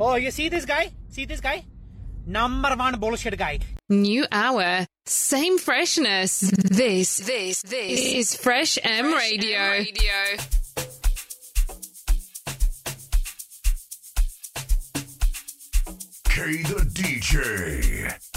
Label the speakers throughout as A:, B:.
A: Oh, you see this guy? See this guy? Number one bullshit guy.
B: New hour, same freshness. This, this, this is Fresh M
C: Fresh
B: Radio.
C: M Radio.
D: K the DJ.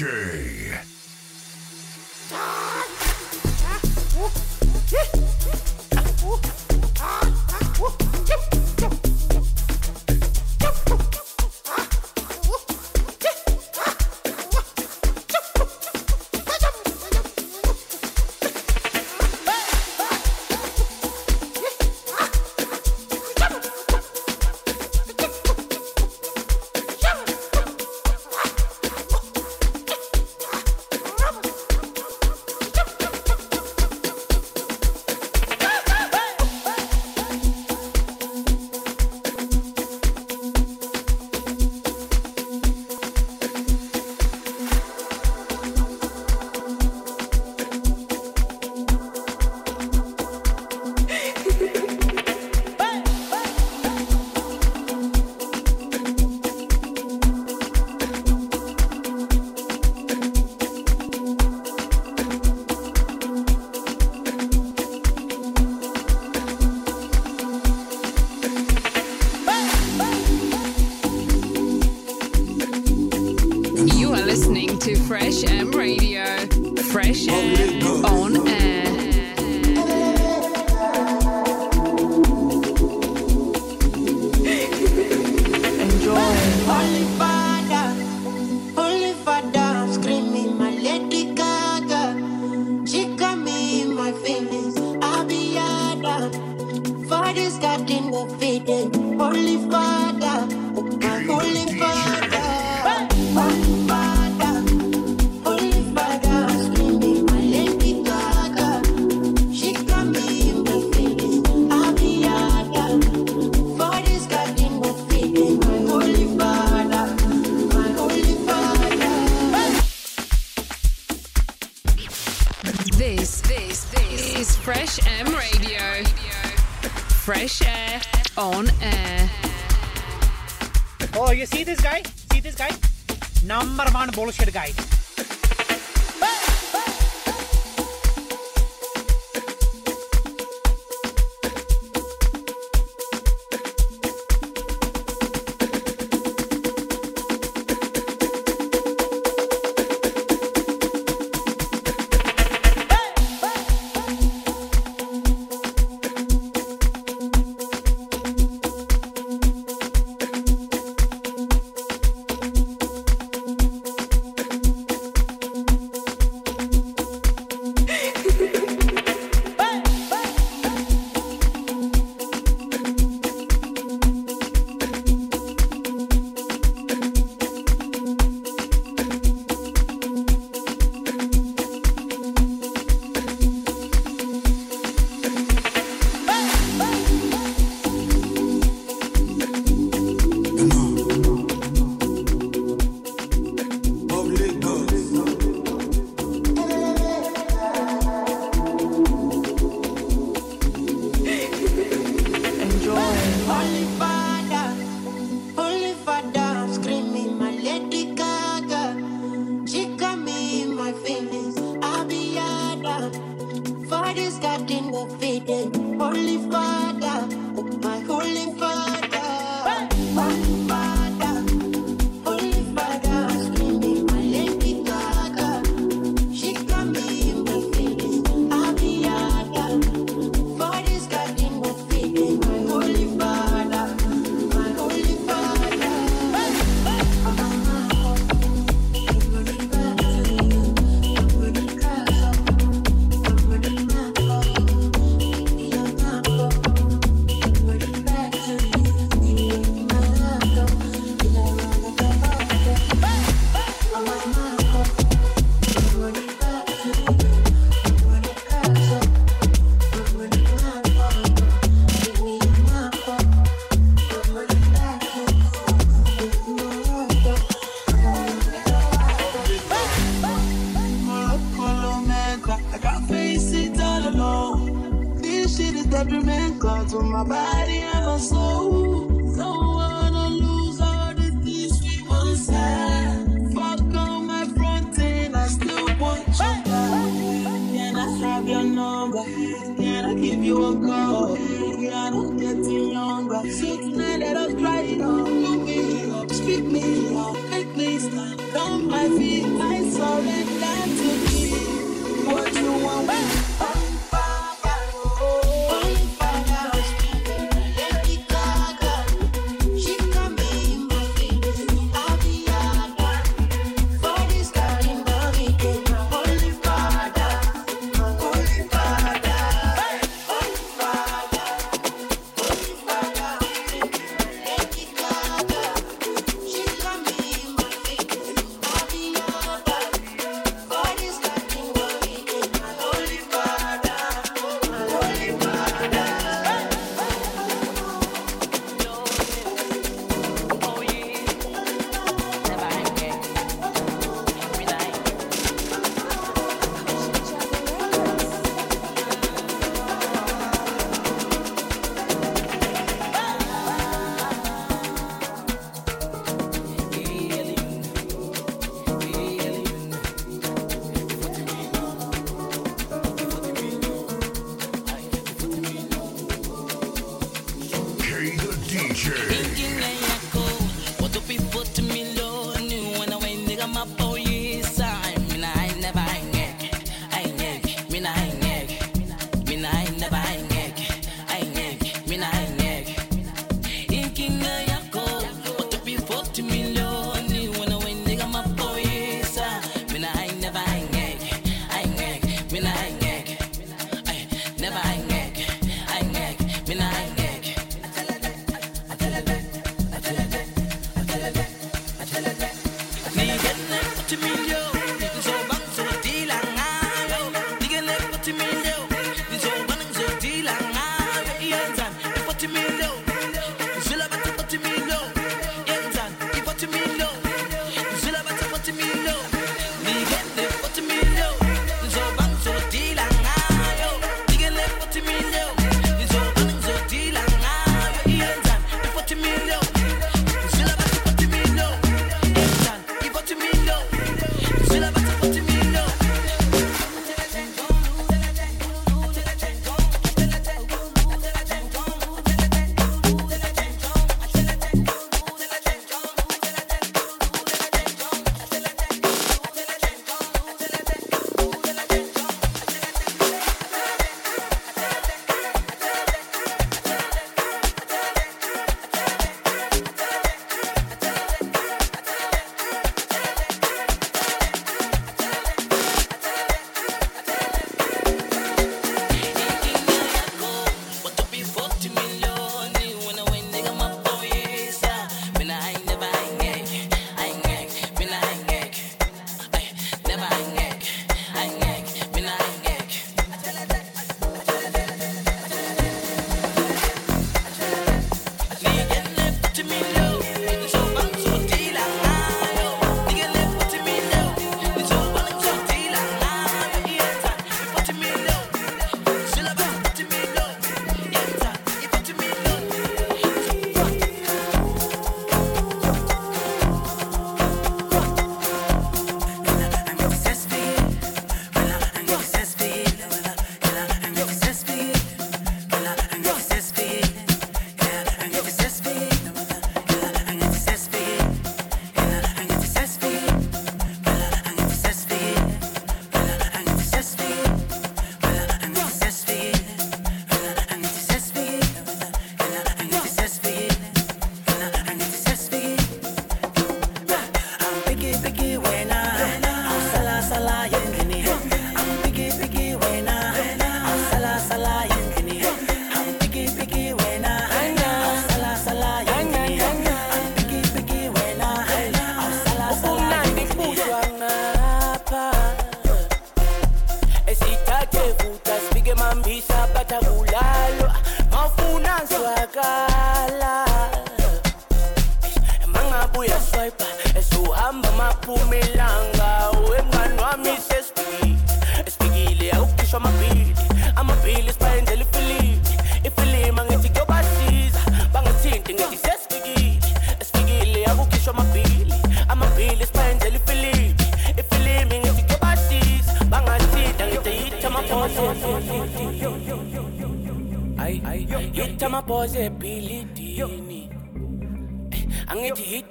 E: The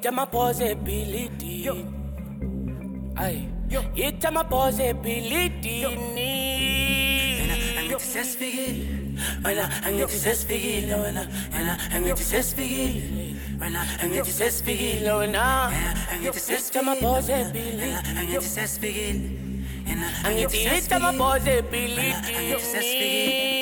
F: ebhilidini angithi hit amaphosa ebhilidini Ay, ita maposibility
G: Angithi sesifikile wena angithi sesifikile wena wena angithi sesifikile wena angithi sesifikile
F: wena
G: angithi sesifikile
F: maposibility
G: wena angithi sesifikile
F: angithi ita maposibility
G: angithi sesifikile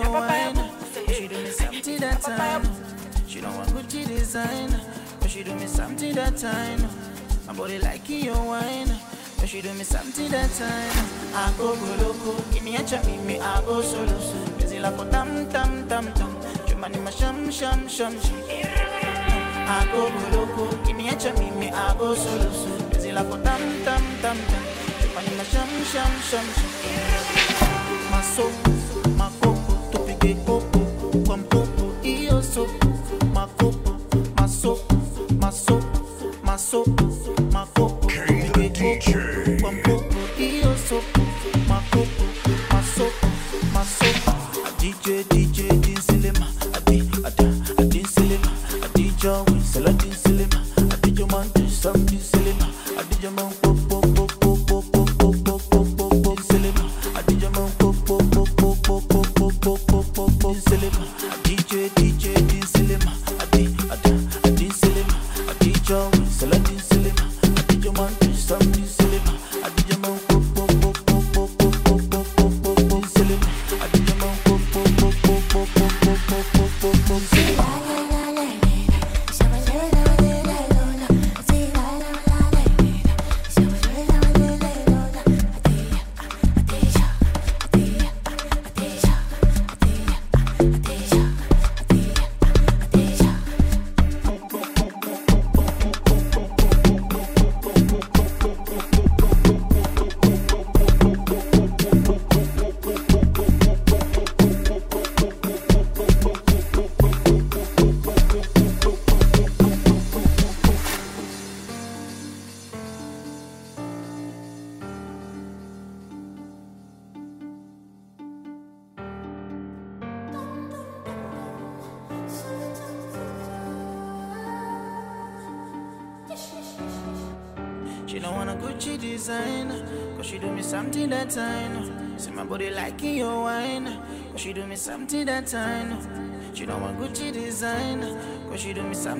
H: She don't me something that time. She don't want Gucci design, but she do me something that time. My body like your wine, but she do me something that time. I go go loco, give me a chat, me I go solo so. Busy like a tam tam tam tam. Chumani ma sham sham sham sham. I go go loco, give me a chat, me I go solo so. Busy like a tam tam tam tam. Chumani ma sham sham sham sham. Maso, makoko, tupige popo, kwa mpopo, iyo sopo, makopo,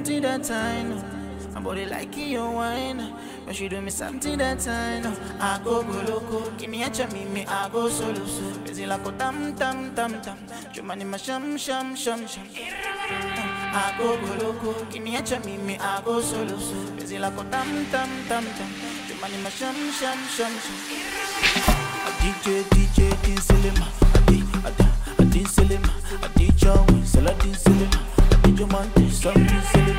H: something
I: that I time. My body like your wine. But she do me something that I know. I go go loco. Give me a chami me. I go solo so. Busy like a tam tam tam tam. Chumani ma sham sham sham sham. I go go loco. Give me a chami me. I go solo so. Busy like a tam tam tam tam. Chumani ma sham sham sham sham. A DJ DJ Din Selima. A D a D a Din Selima. A DJ Win Saladin Selima. A DJ
F: Monte Something Selima.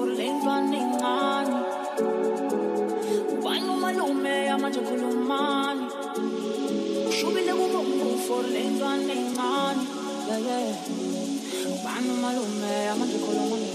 F: forlembane ngani? Ubani umalume yamanje khulumani ushubile kubongo forlembane ngani? Ubani umalume yamanje khulumani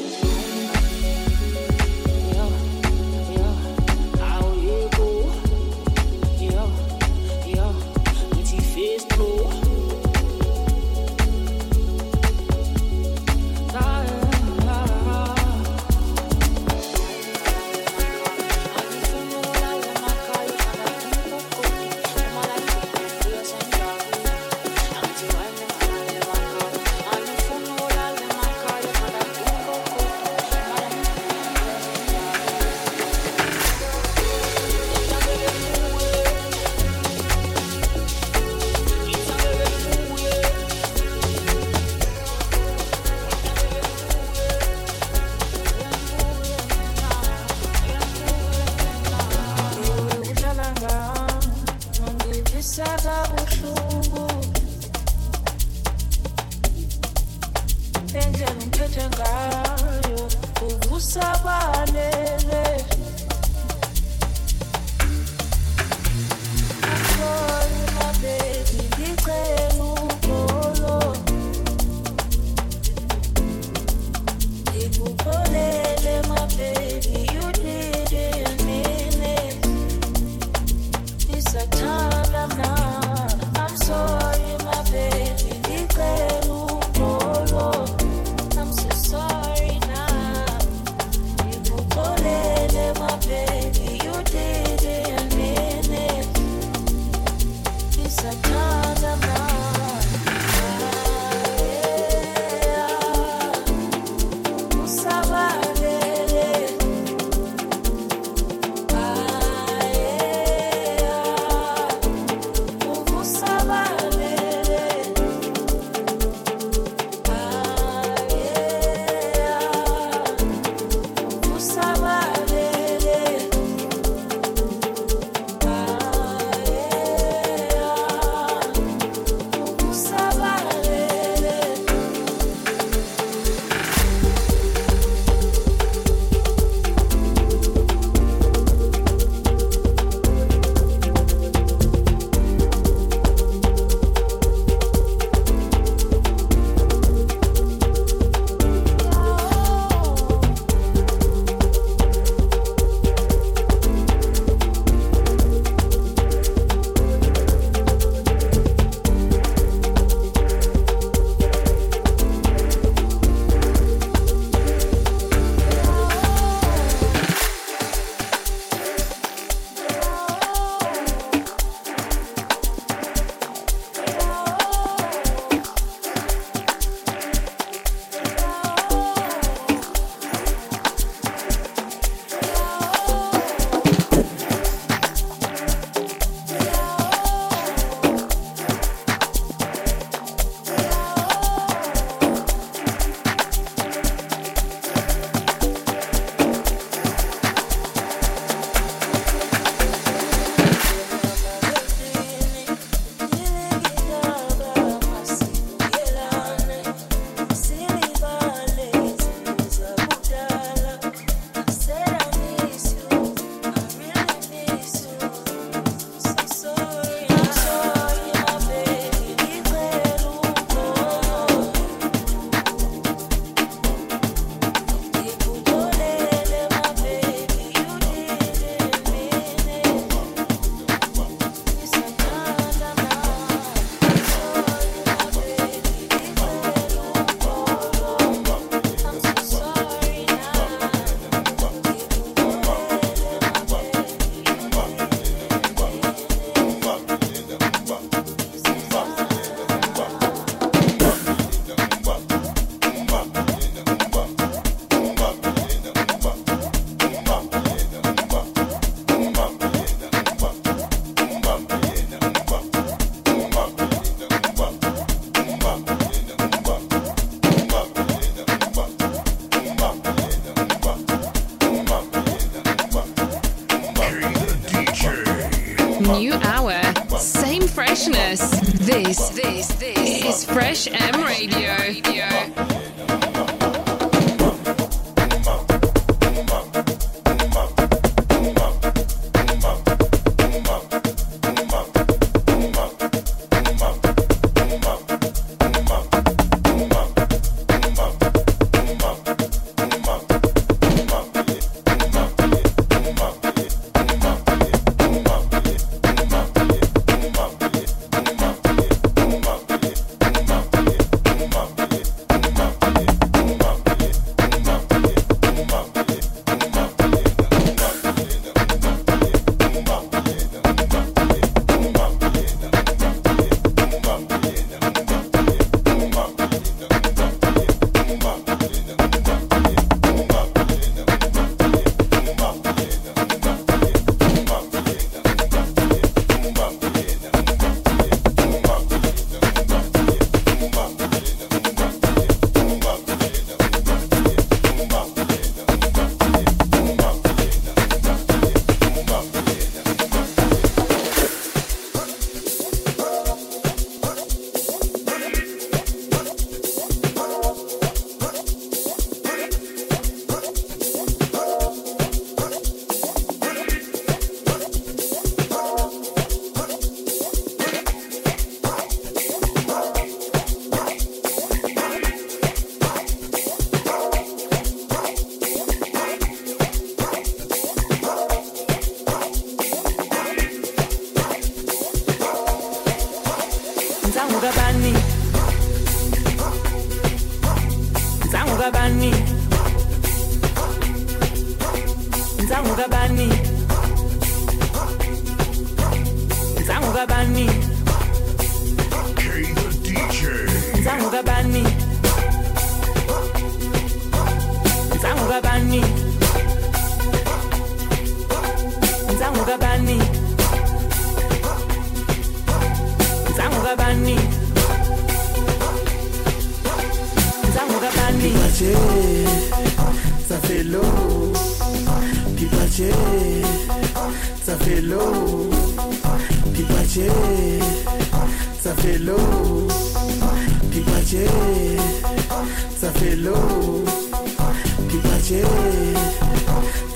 G: Kipache,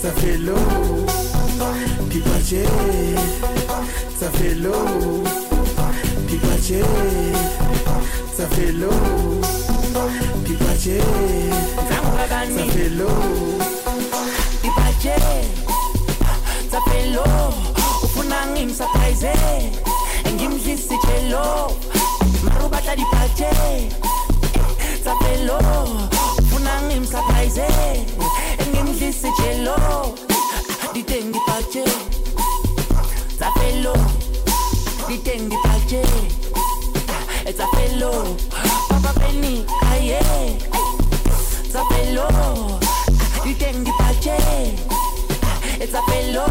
G: ça fait l'eau. Kipache, ça fait pache, Kipache, ça fait l'eau. Kipache, ça fait l'eau. Kipache, ça fait l'eau.
J: Ufuna di pache, chelo. Marubatla dipache,
G: ça fait l'eau ngimsaphayize engimdlisa ijelo ndide ngibhaje zafelo. Ndide ngibhaje zafelo. Papa beni aye zafelo. Ndide ngibhaje zafelo.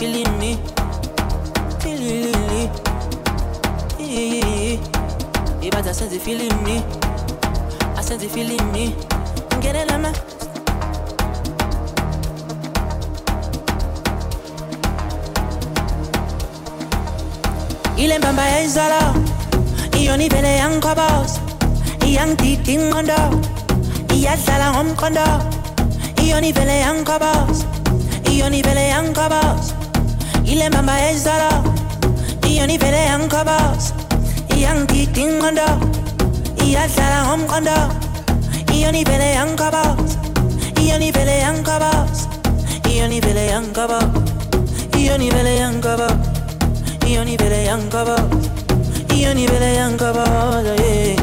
G: feeling me. Feeling me. Yeah, but I sense it feeling me. I sense it feeling me. Get it, Emma. ile mbamba ya izolo iyonivele yangikhoboza iyangidida inqondo iyadlala ngomqondo iyonivele yangikhoboza iyonivele yangikhoboza Ile mama ezala Iyoni vele yankobos Iyang titing kondo Iya sala hom kondo Iyoni vele yankobos Iyoni vele yankobos Iyoni vele yankobos Iyoni vele
K: yankobos Iyoni vele yankobos Iyoni vele yankobos Yeah.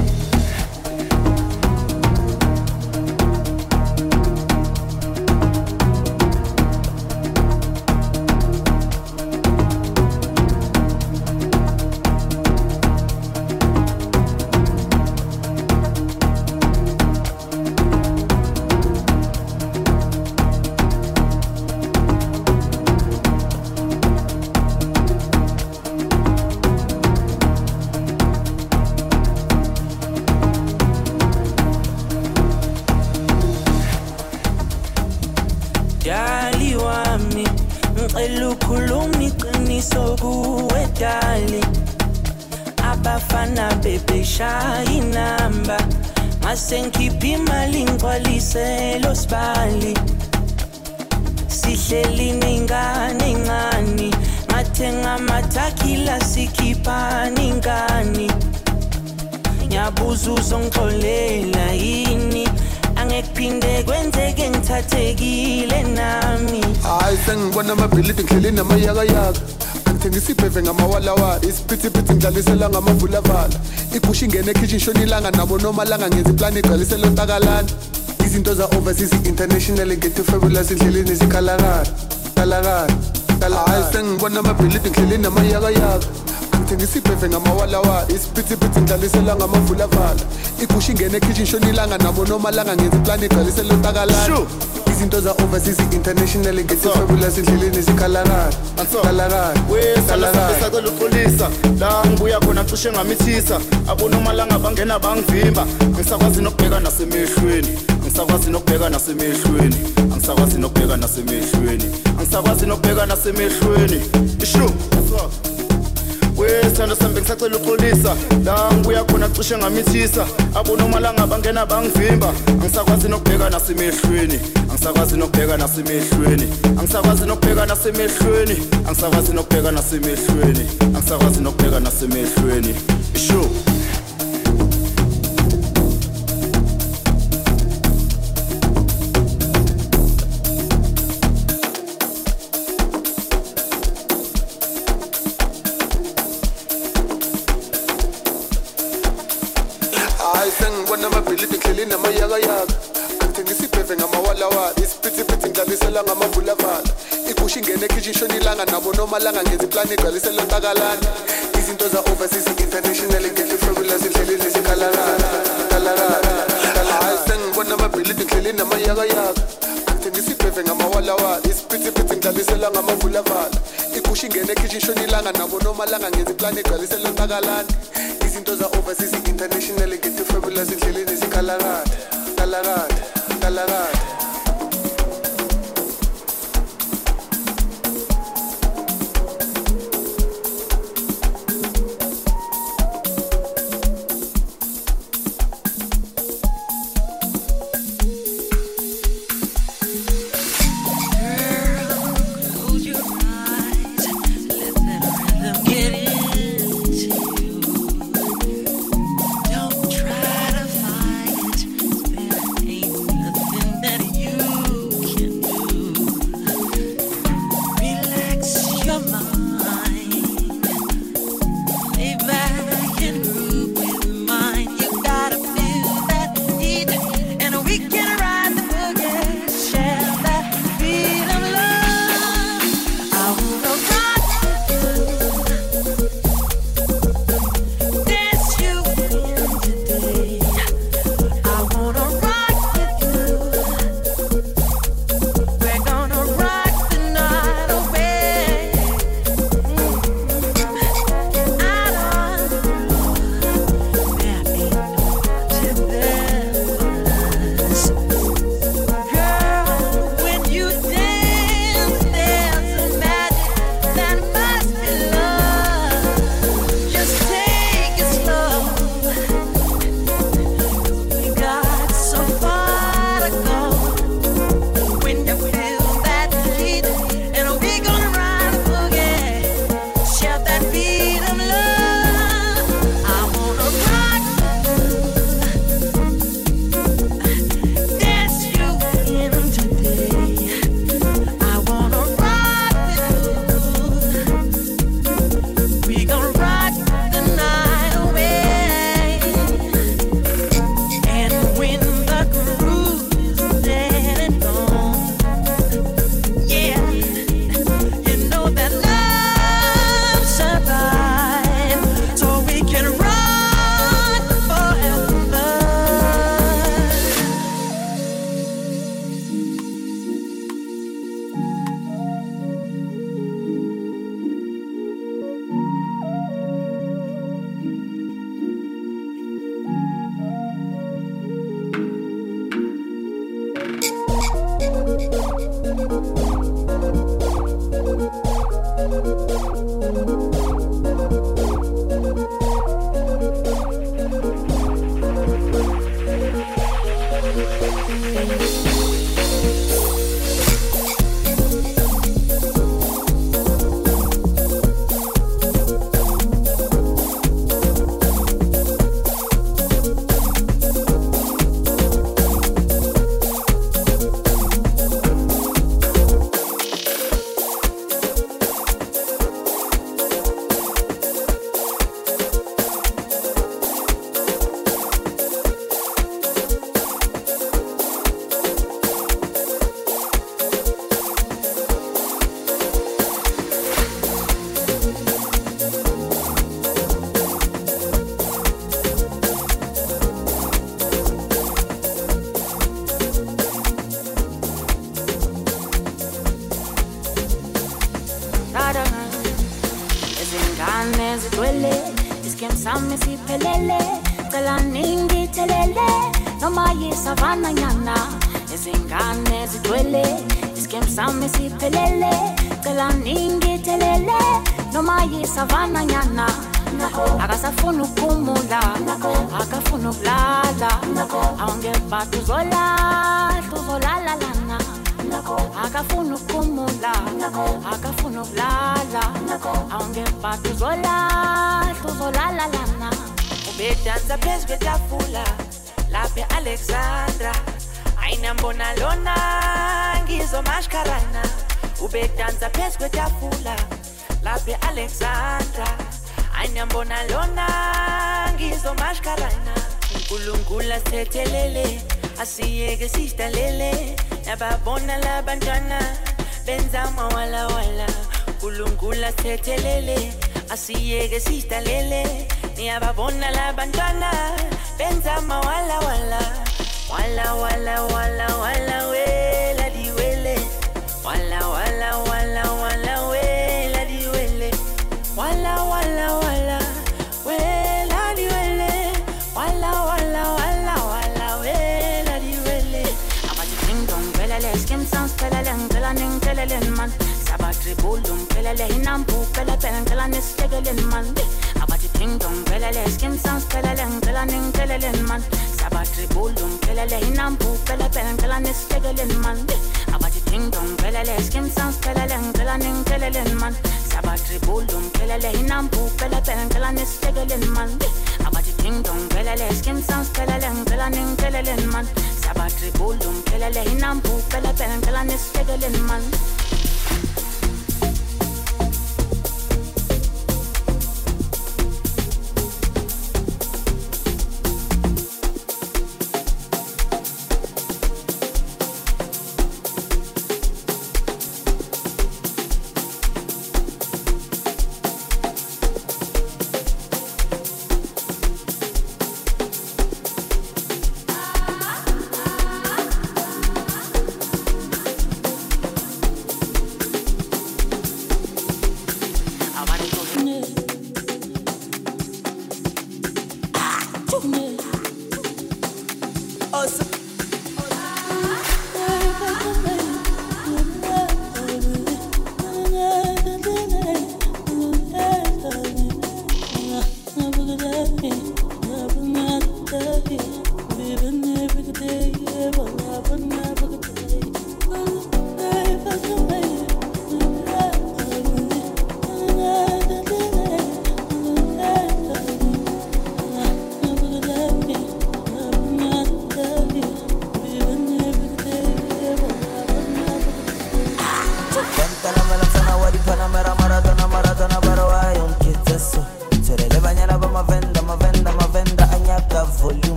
K: Isiphithiphithi ngidlalisela ngamavulavala igusha ingene ekhishin shona ilanga nabo nomalanga ngenza iplani igcwalisela ontakalana izinto za-overseas international ngethe fabulous endleleni zikhalakala kalakala hayi. Sengibona amabhilidi ngihleli namayakayaka. Angithengisa ibheve ngamawalawala isiphithiphithi ngidlalisela ngamavulavala igusha ingene ekhishin shona ilanga nabo nomalanga ngenza iplani igcwalisela ontakalana izinto za-overseas internationally ngesifebula
L: sendleleni sikhalaranawesakolukholisa la ngibuya khona cishe ngamithisa. Abonomalanga bangena bangivimba. Angisakwazi nokubheka nasemehlweni. Angisakwazi nokubheka nasemehlweni. Angisakwazi nokubheka nasemehlweni. Angisakwazi nokubheka nasemehlweni. Ishu. Wesithando sambe ngisacela uxolisa la ngibuya khona cishe ngamithisa. Abonomalanga bangena bangivimba. Angisakwazi nokubheka nasemehlweni. angisakwazi nokubheka nasemehlweni angisakwazi nokubheka nasemehlweni angisakwazi nokubheka nasemehlweni angisakwazi nokubheka nasemehlweni
G: isho nomalanga ngeziplani igcwalisele mpakalani izinto za-overseas international ngendle ifrobula zindleleni zikalararahayi sengibona amabhilidi ndleleni namayakayaka. Ngithengisibheve ngamawalawala isiphithiphithi ngidlalisela ngamavulavala. Igusha ingene ekhishi ishonilanga nabo nomalanga ngeziplani igcwalisele mpakalani izinto za-overseas international ngendle ifrobula zindleleni zikalarada kalarada kalarada
F: Ukalele,
M: ni ababona la
K: banca.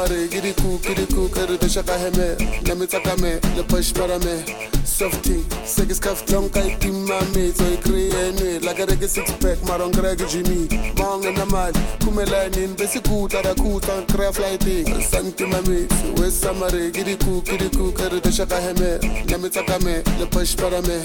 K: mare kiriku kiriku kare da shaka heme na mi tsaka me le push para me softy se ke skaf long kai tim ma me so i kree ne. La gare ke six pack maron gare ke jimmy bang na mal kume la nin be se kuta da kuta kre fly thing santi ma me we samare kiriku kiriku kare da shaka heme na mi tsaka me le push para me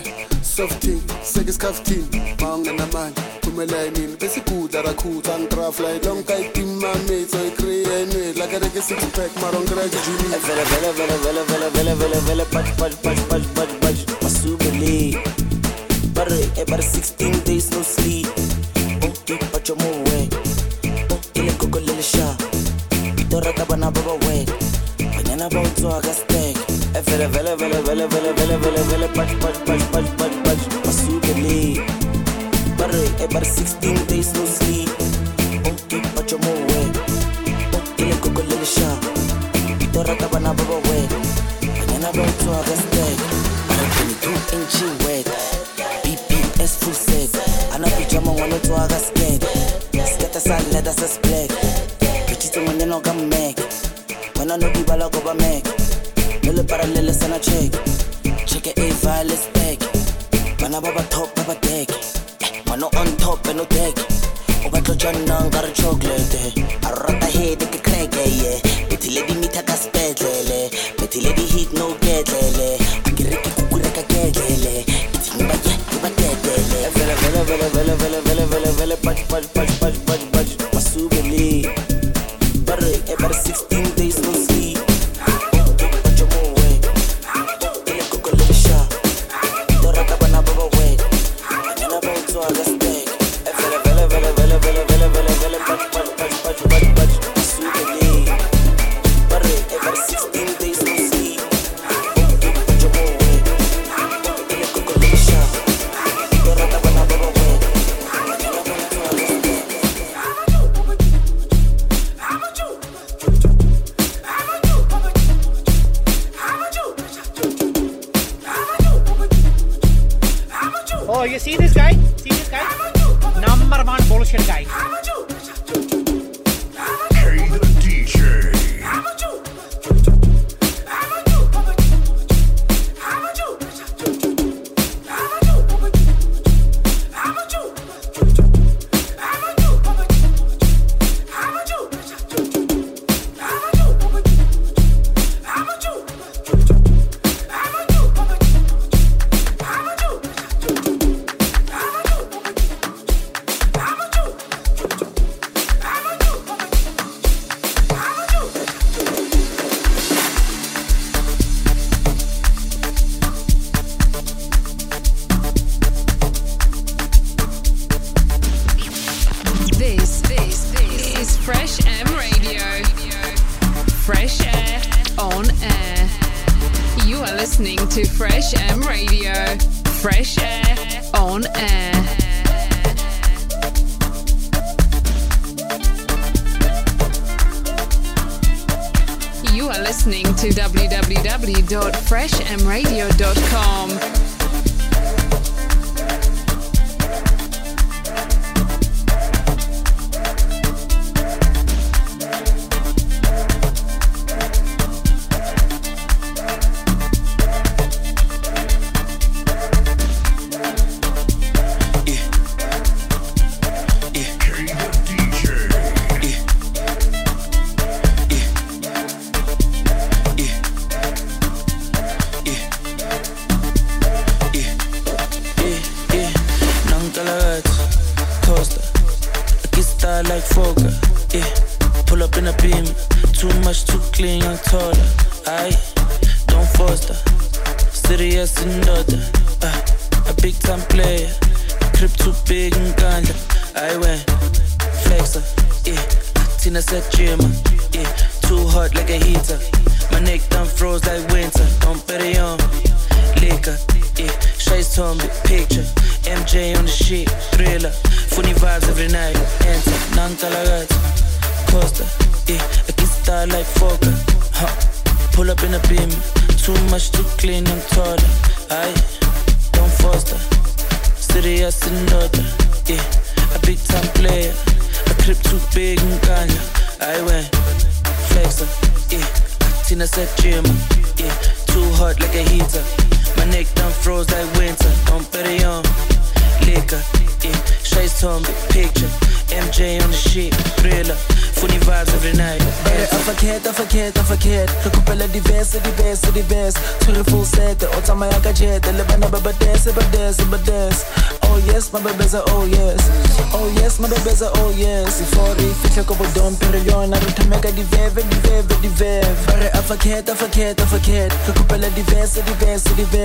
K: softy se ke
M: skaf tim bang na mal elayinini ke sigudla rakhutha ngitraflight la ngikayitimamate oyikriyene lakereke sixpack marongerakejulivelevelevelevelevelevelevelepatspatspatspatspatspatsmasubele bare ebare 16 days no sleep okipachomowe ilekoko lelesha itorata bana ba bawela banyana ba
N: utswaka stek evelevelevelevelevelevelevelepatspatspatspatspa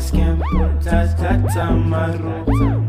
N: skin, tatata marota.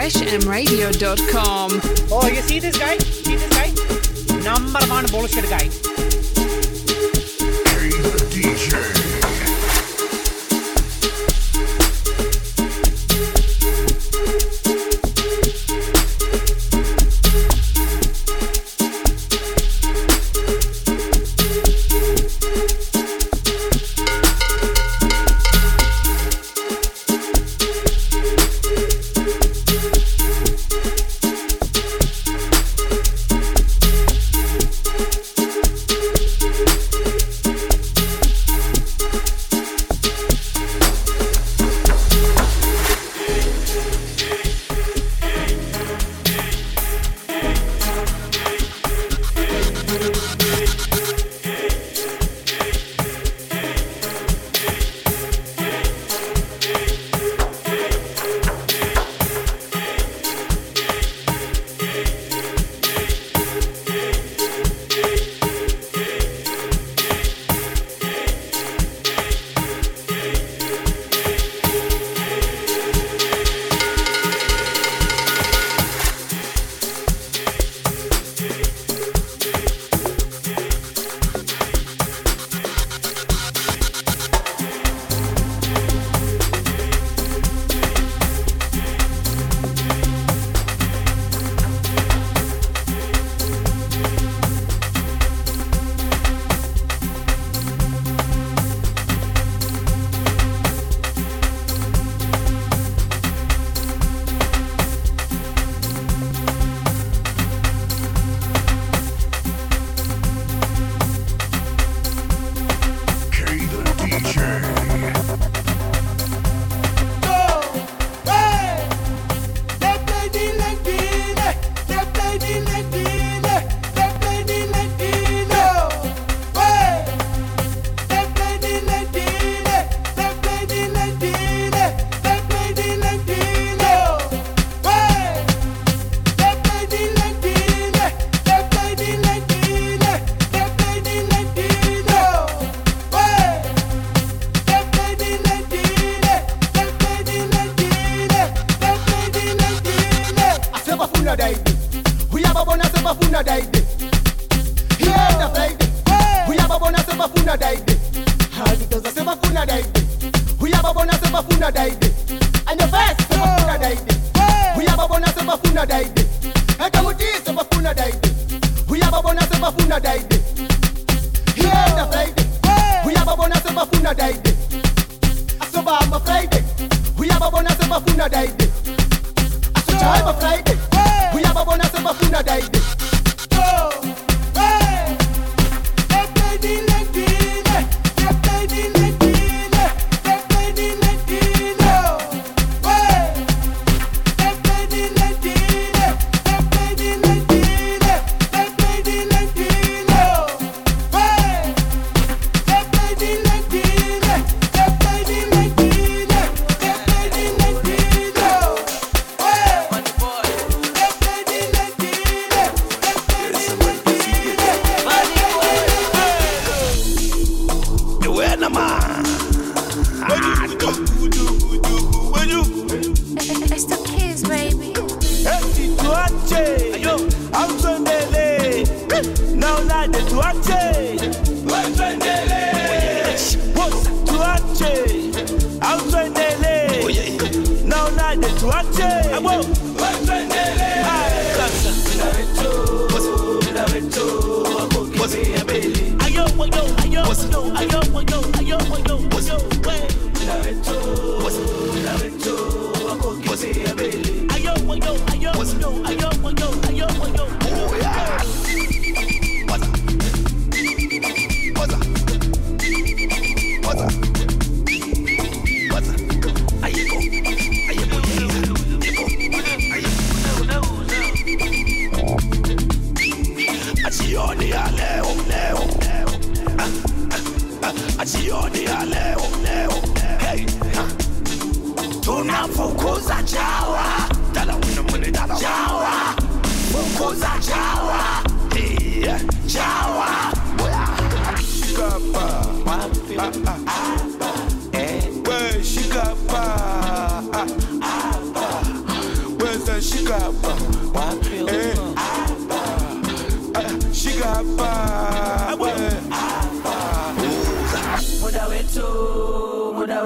N: freshmradio.com. Oh,
O: you see this guy? See this guy? Number one bullshit guy.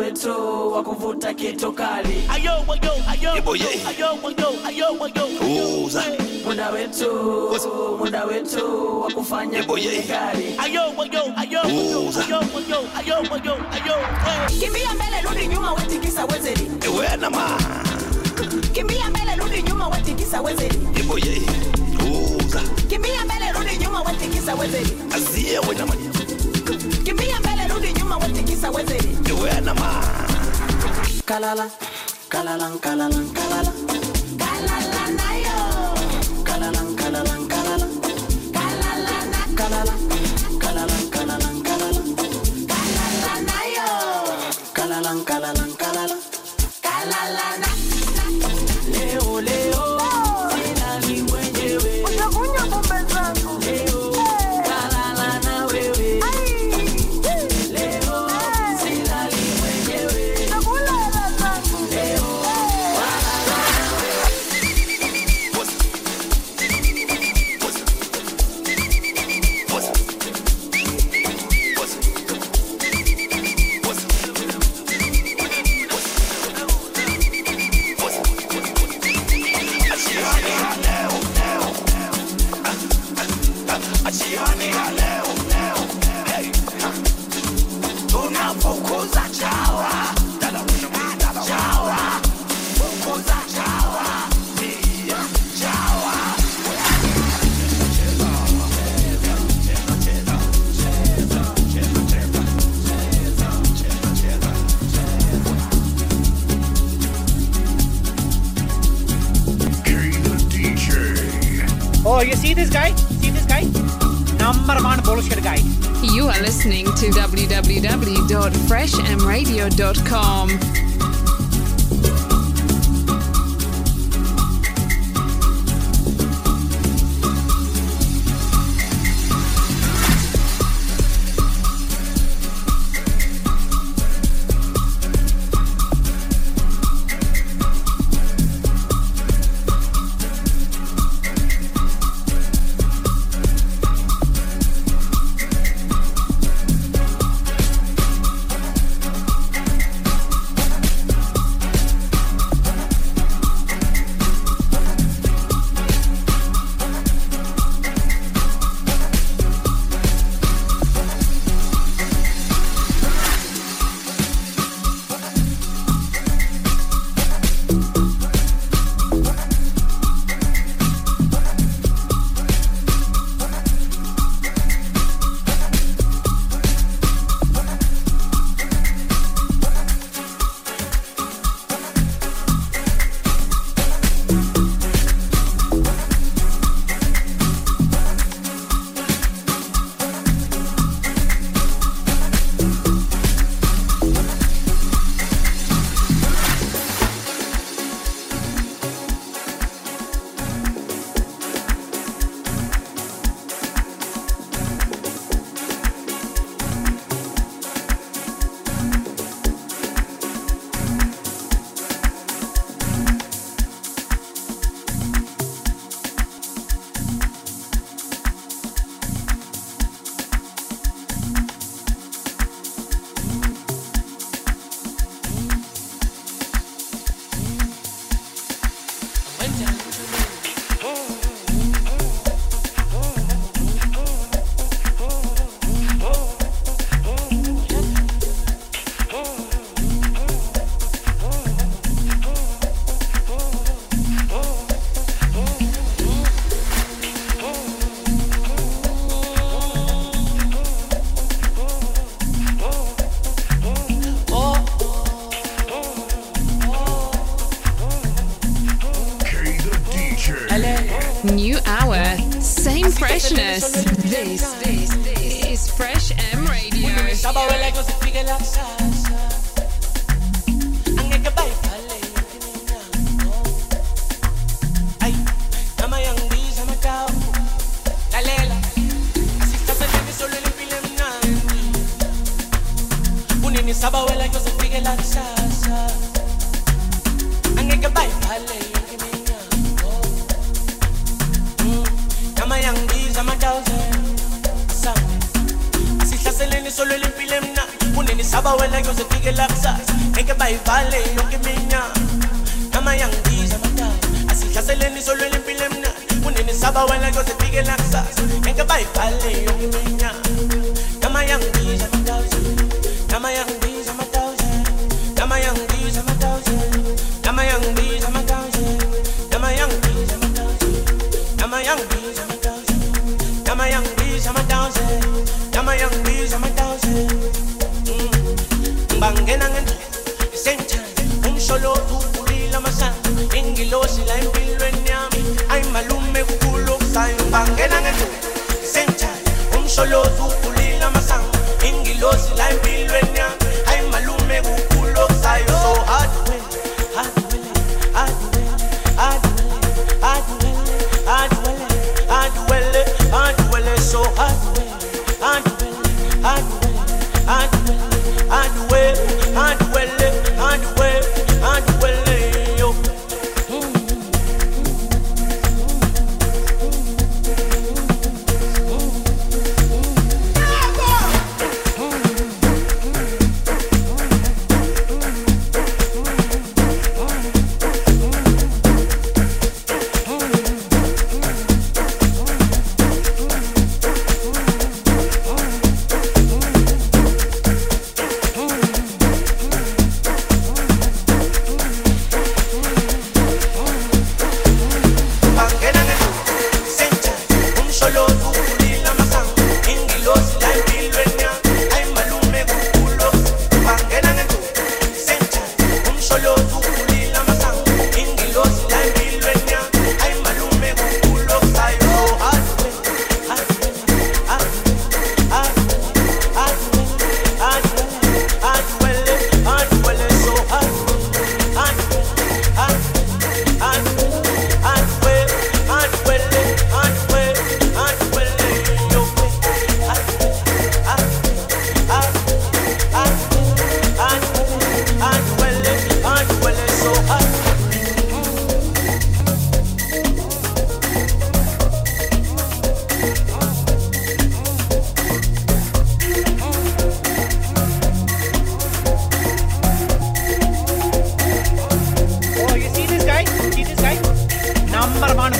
F: wetu wa kuvuta kitu kali, muda wetu, muda wetu wa kufanya
P: kali.
F: Kimbia mbele, rudi nyuma, wetikisa wezeri,
O: ewe na ma.
F: Kimbia mbele, rudi nyuma, wetikisa wezeri,
O: eboye uza.
F: Kimbia mbele, rudi nyuma, wetikisa wezeri,
O: azie we na ma.
F: Kimbia mbele tikisa
O: weze duena ma.
F: Kalala kalala kalala kalala. Kalala.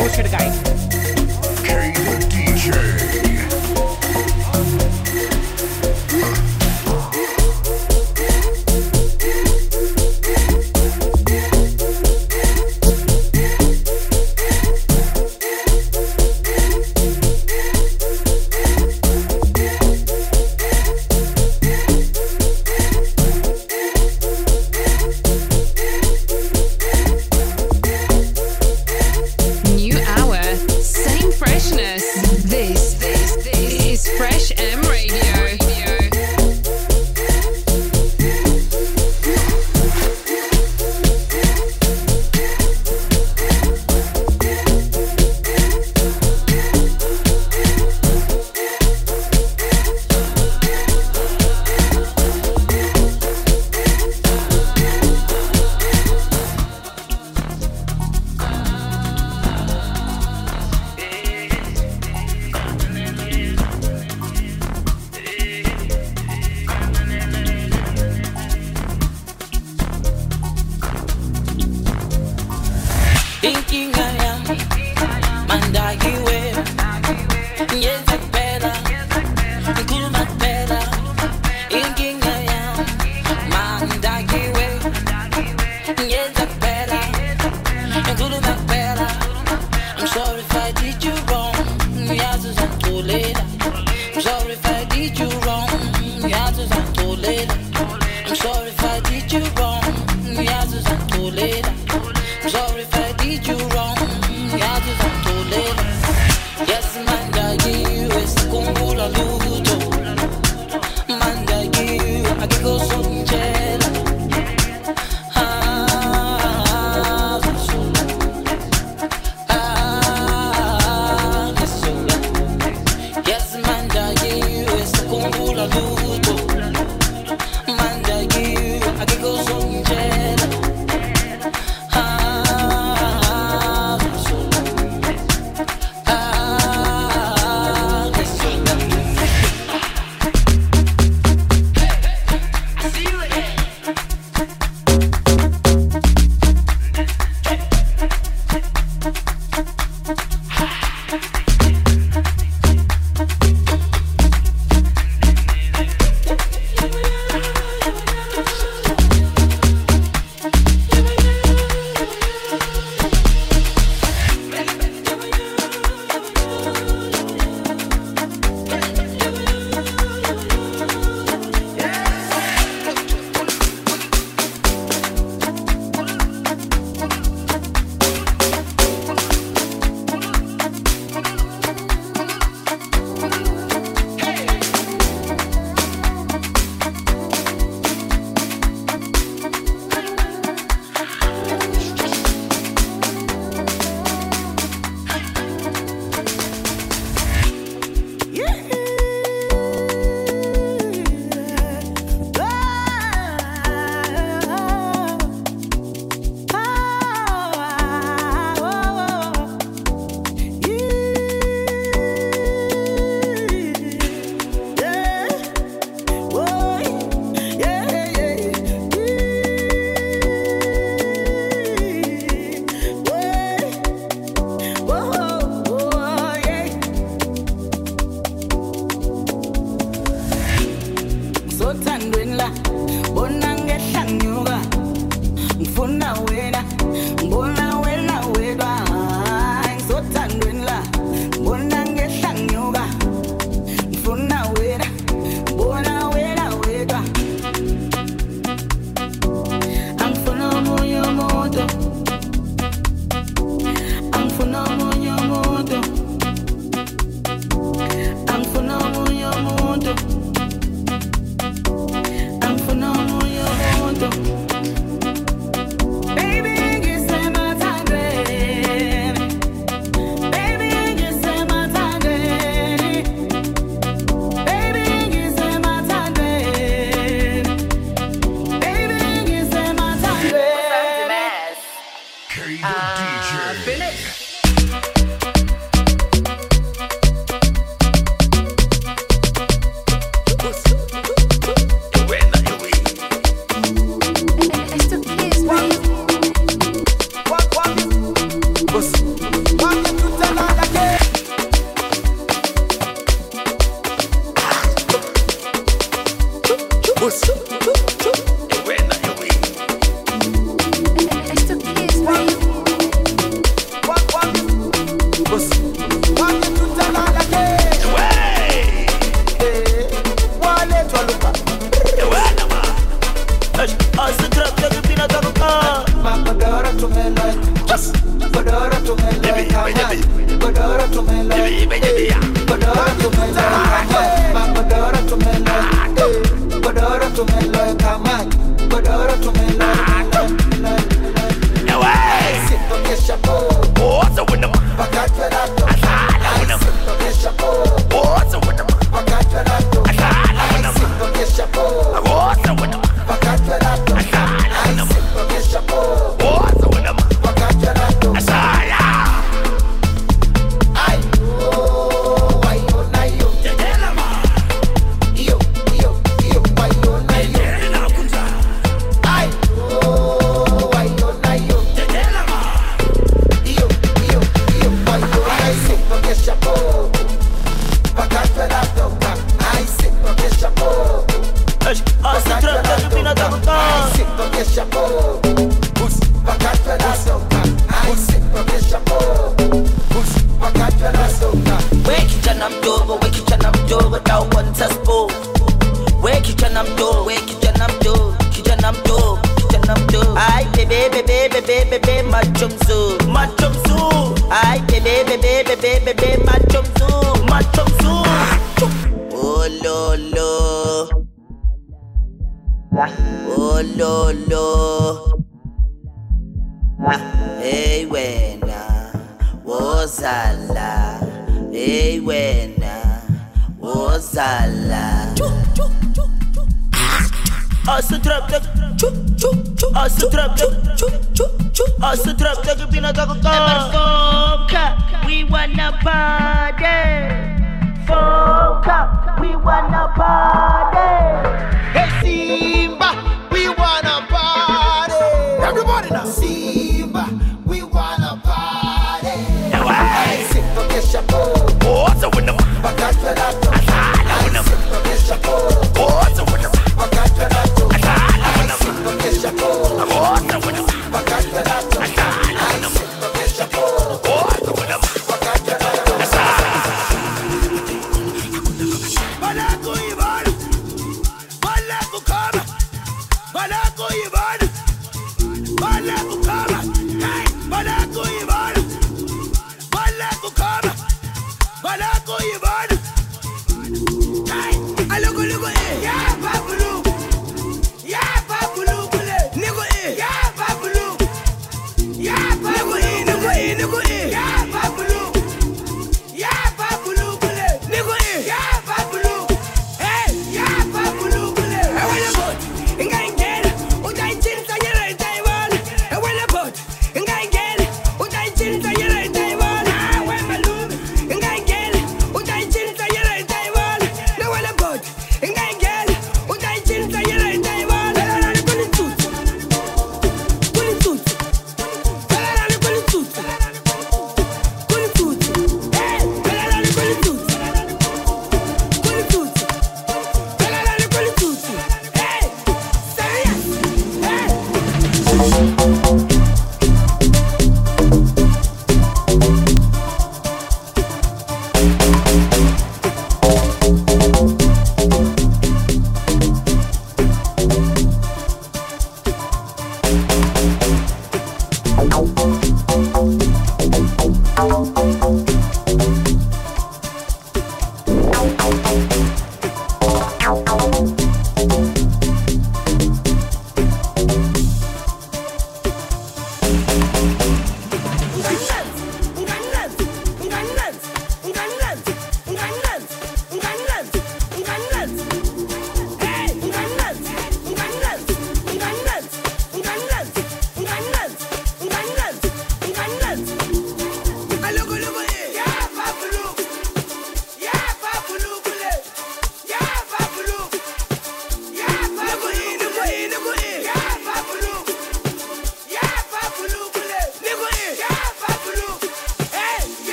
O: Orchard guys.
Q: K the DJ.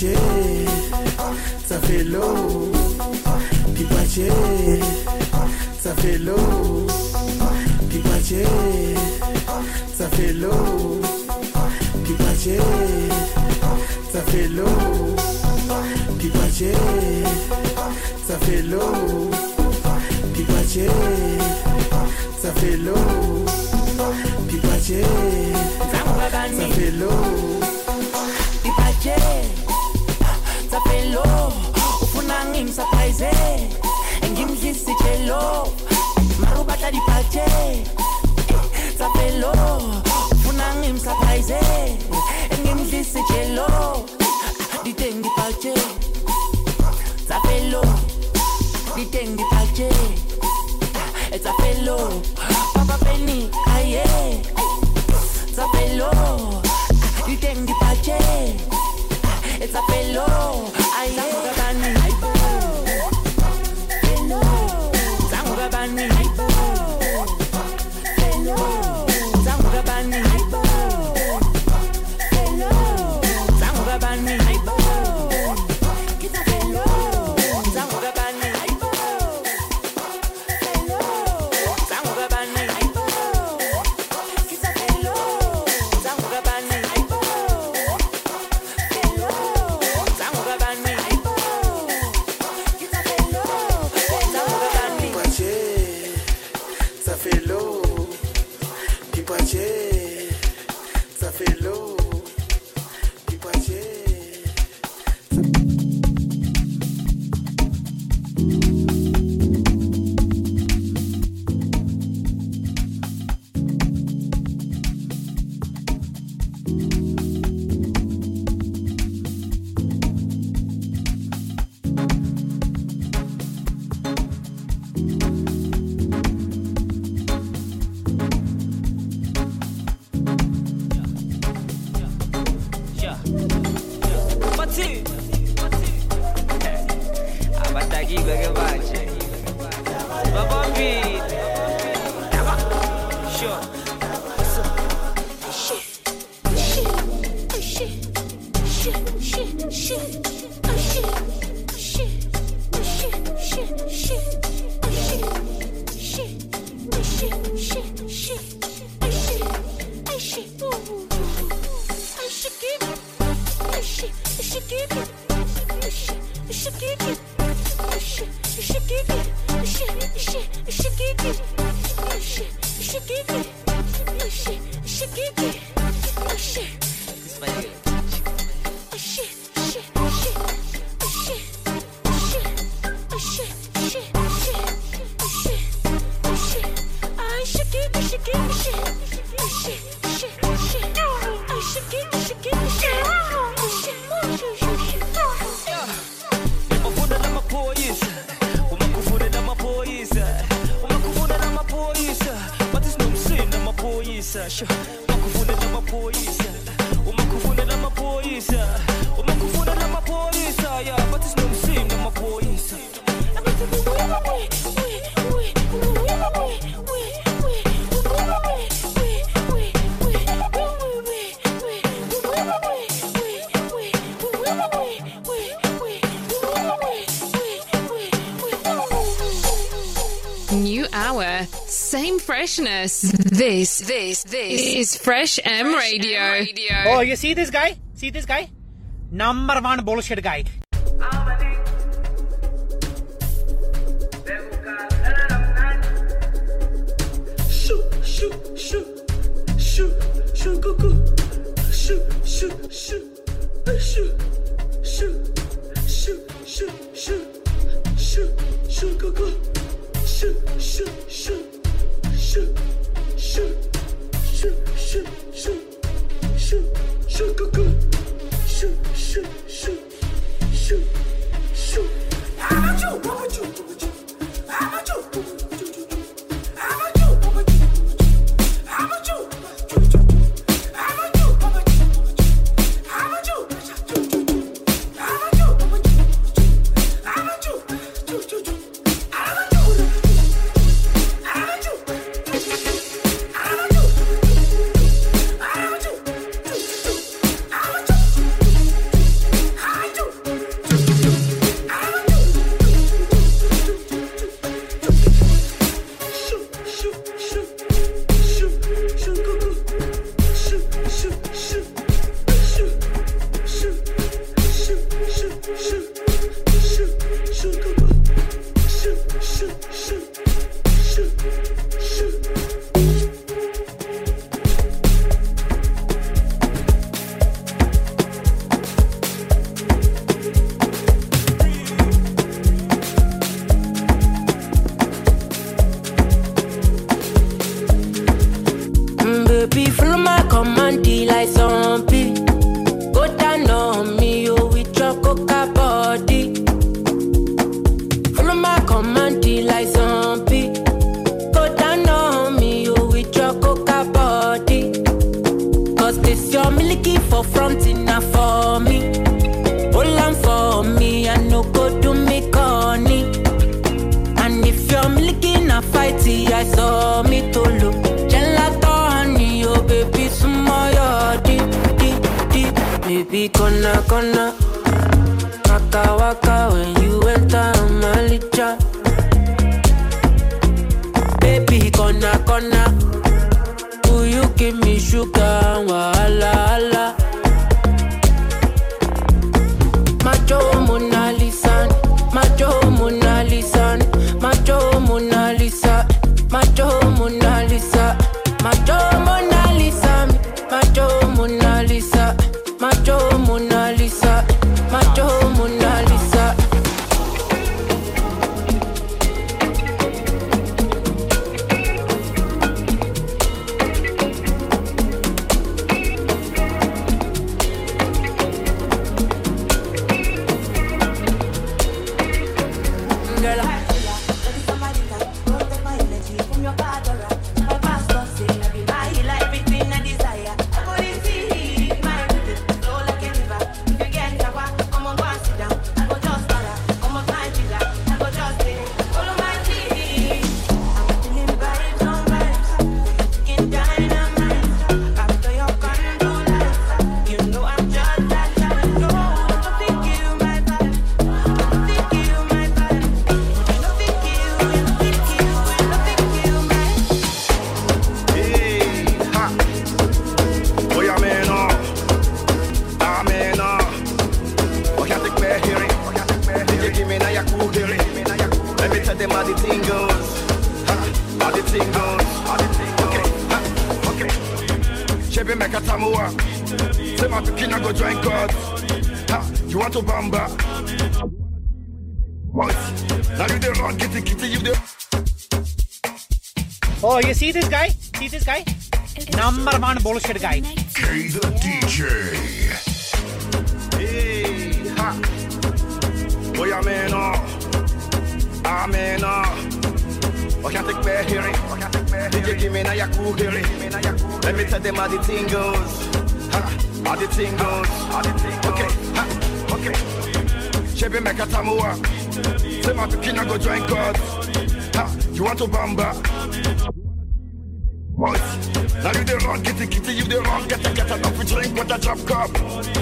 R: Pipache, Tafelo, Pipache, Tafelo, Pipache, Tafelo, Pipache, Tafelo, Pipache, Tafelo, Pipache, Tafelo, Pipache,
G: Nzangu kabani
R: Tafelo.
G: Ngimsurprise Ngimdlisi chelo Marubata dipache Tafelo Ufuna ngimsurprise Ngimdlisi chelo Diteng dipache Tafelo Diteng dipache
B: hour, same freshness. This, this, this is Fresh M, Fresh Radio. M Radio.
G: Oh, you see this guy? See this guy? Number one bullshit guy.
A: Number bullshit guy.
D: K the DJ.
S: Hey, ha. Boy, I'm in awe. I'm in awe. I can't take back hearing. DJ give me now your cool hearing. Let me tell them how the thing goes. Ha, how the thing goes. How the thing goes. Okay, ha, okay. Chebe meka tamua. Say my pikin go join God. Ha, you want to bamba? To drink with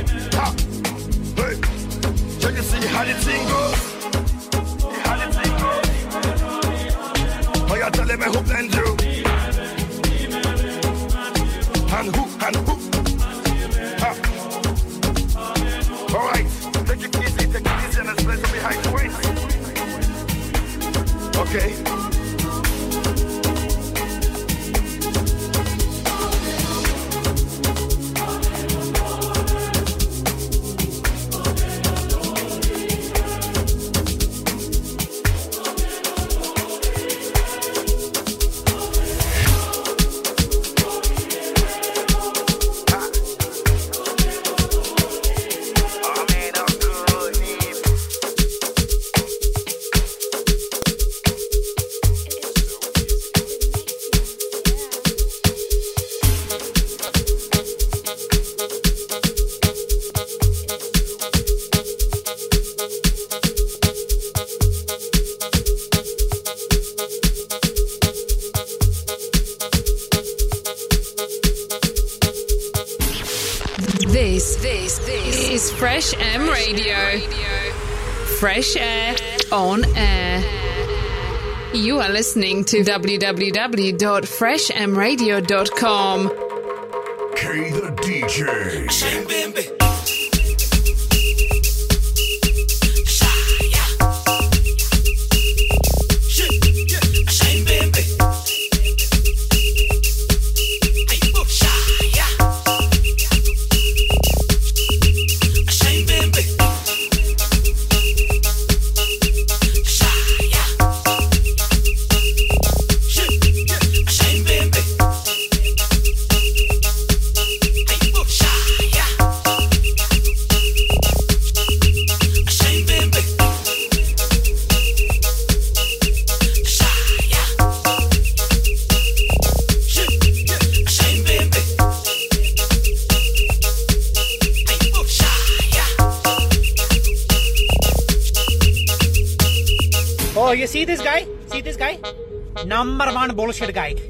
B: listening to www.freshmradio.com.
A: bullshit guy.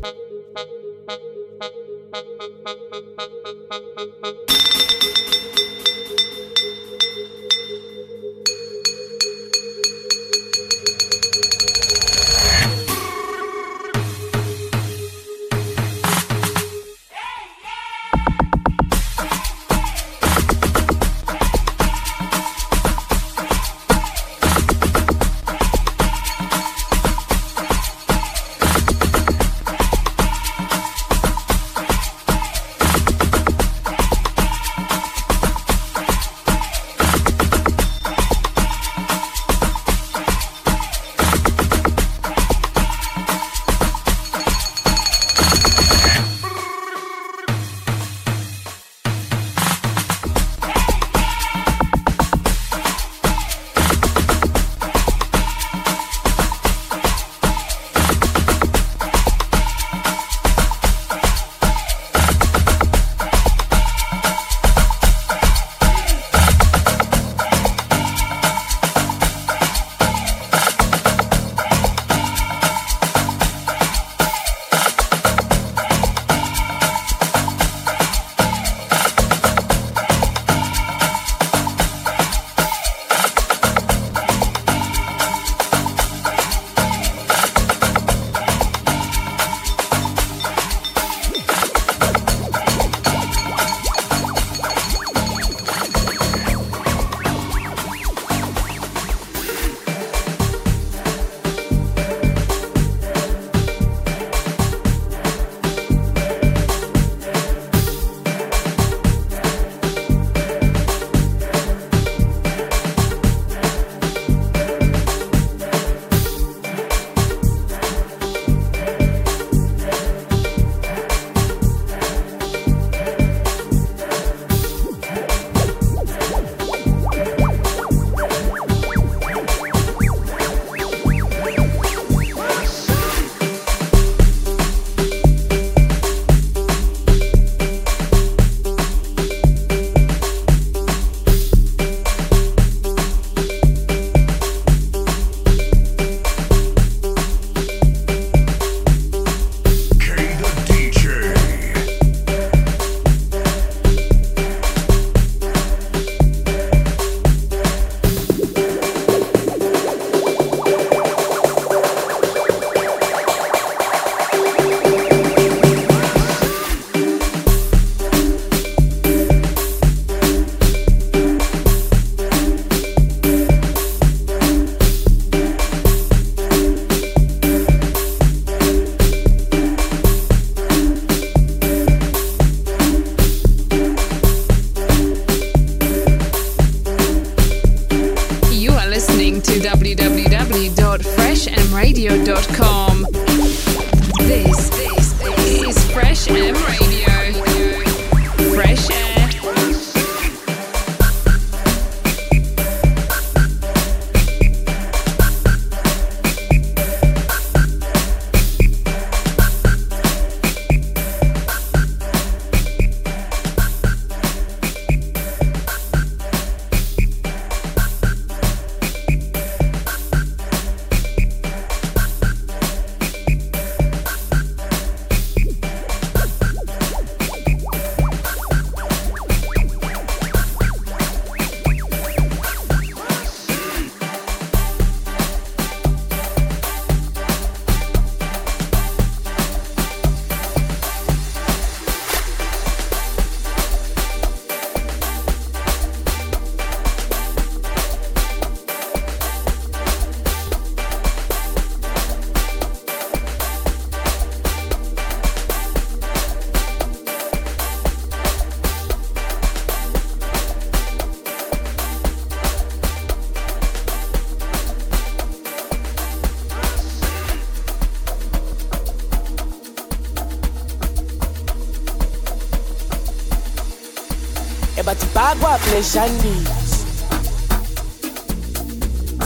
F: Pleshandis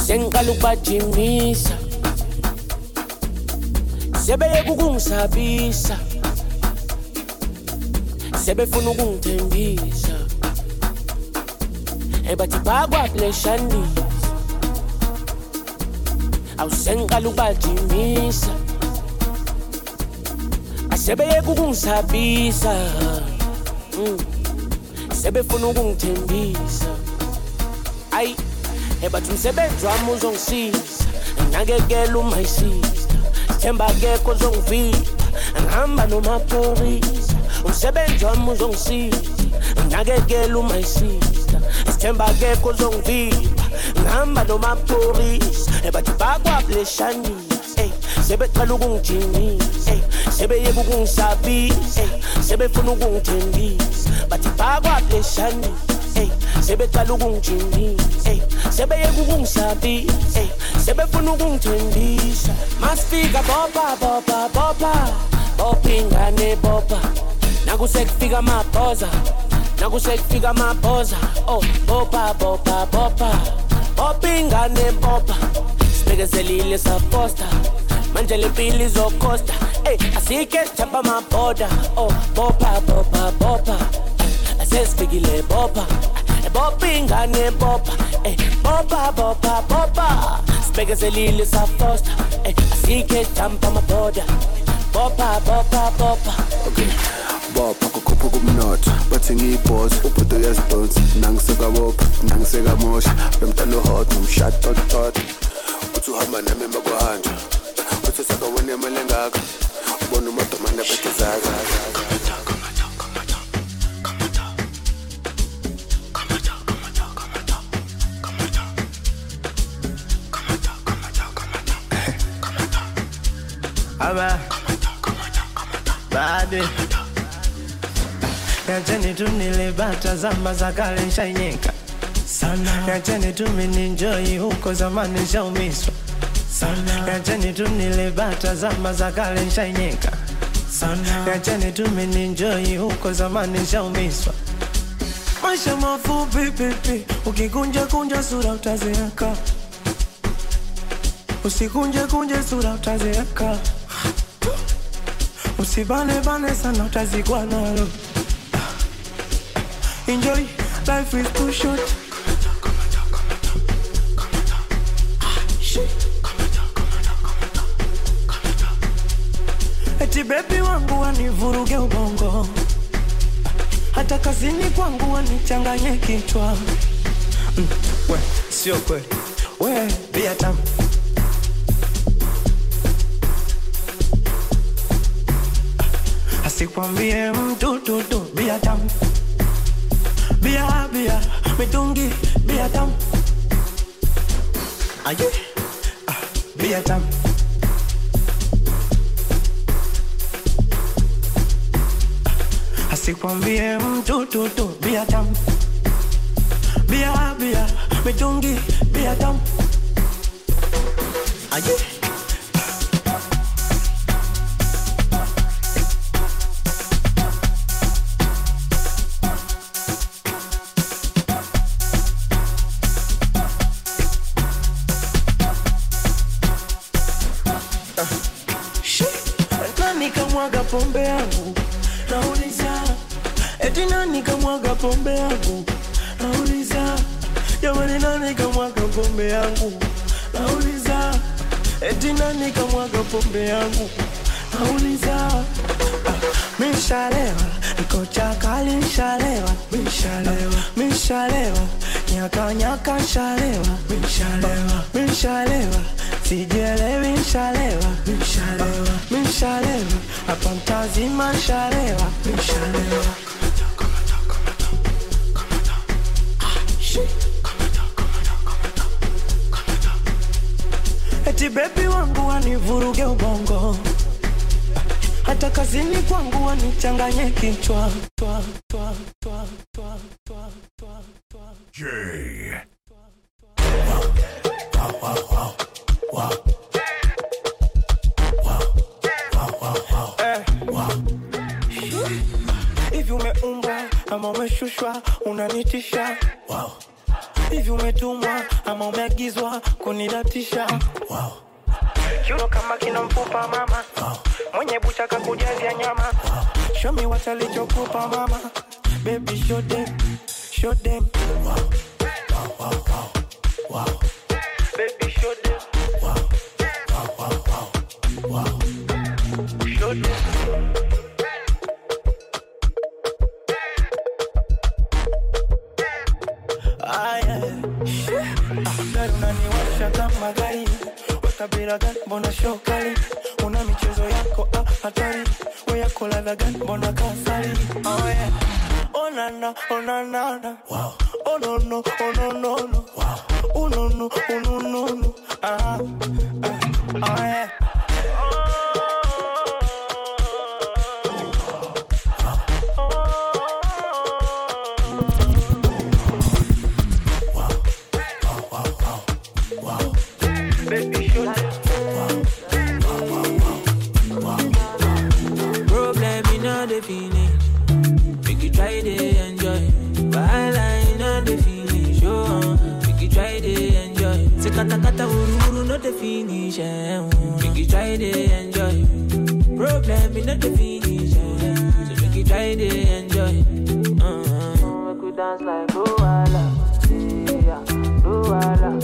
F: sengiqala ukubajimisa sebeye kukungisabisa sebefuna ukungithembisa. Ebathi bakwa pleshandis awusengiqala ukubajimisa asebeye kukungisabisa mm. Sebefuna ukungithembisa. Ayi ebathi umsebenzi wami uzongisiza. Nakekela uma isiza. Themba akekho ozongivipha ngihamba nomaphorisa. Umsebenzi wami uzongisiza. Nakekela uma isiza. Sithemba akekho ozongivipha ngihamba nomaphorisa. Ebathi bakwableshanisa sebeqala ukungijimisa. Sebeyeka ukungisabisa. Sebefuna ukungithembisa bathi bakwableshani sebeqala ukungijimisa sebeyeka ukungisabisa sebefuna ukungithembisa. Masifika bopa bopa bopa bopa ingane bopa nakusekufika amabhoza nakusekufika amabhoza oh bopa bopa bopa bopa ingane bopa sibekezelile saposta manje le mpilo izokosta ey asike sithapha amaboda oh bopa bopa bopa sesifikile bopha. Bopha ingane bopha. Eh, bopha bopha bopha. Sibekezelile safosta. Eh, Asike jump amabhoda bopha bopha bopha.
K: Okay. Bopha kukhupha kumnotho bathi ngiyibhosi ubhuti uyazidonsa. Nangisekabopha nangisekamosha. Lo mntana uhot nomshatotot uthi uhamba nami emakuhanjwa uthi sakawona emalengakho ubona umadomanda bedizaka
T: Aba Bade. Yacheni tu nilibata zama za kale nshainyeka sana. Yacheni tu mininjoi huko zamani nshaumiswa sana. Yacheni tu nilibata zama za kale nshainyeka sana. Yacheni tu mininjoi huko zamani nshaumiswa Maisha mafupi pipi Ukikunja kunja sura utazeeka. Usikunje kunje sura utazeeka Usibane bane sana utazikwa nalo Enjoy, life is too short. Eti bebi wangu wanivuruge ubongo. Hata kazini kwangu wanichanganye kichwa. Mm, we sio kweli. We bia Eh? Mm, asikwambie mtu tutu bia tamu bia bia mitungi bia tamu aye. Ah, bia tamu asikwambie ah, eh? mm, mtu tutu bia tamu bia bia mitungi bia tamu Aye. Yangu. Nauliza eti nani kamwaga pombe yangu? Nauliza ah, mishalewa nikocha kali shalewa, mishalewa mishalewa nyaka nshalewa mishalewa mishalewa sijielewi shalewa, mishalewa mishalewa hapa mtazima nshalewa mishalewa eti bebi wangu wanivuruge ubongo, hata kazini kwangu wanichanganye kichwa.
D: Yeah.
T: Wow, hivi umeumbwa ama umeshushwa unanitisha wow. Hivi umetumwa ama umeagizwa kunidatisha kiuno kama kina mfupa mama. Mwenye bucha kakujazia nyama. Shomi watalichokupa mama. Baby show them show them. Baby show them. Show them Gari unaniwasha kama gari wakabila gani mbona shokali una michezo yako ah, hatari we yako ladha gani mbona kasari oh, yeah. onana onanana wow. oh, no, no, oh, no, no, no. Wow. Oh, no, no, oh, no, no, no. Ah, ah, oh, yeah.
G: Make you try to enjoy. Problem in the finish. eh, So make you try to enjoy. Uh-huh. Make we dance like Luala. Yeah, Luala.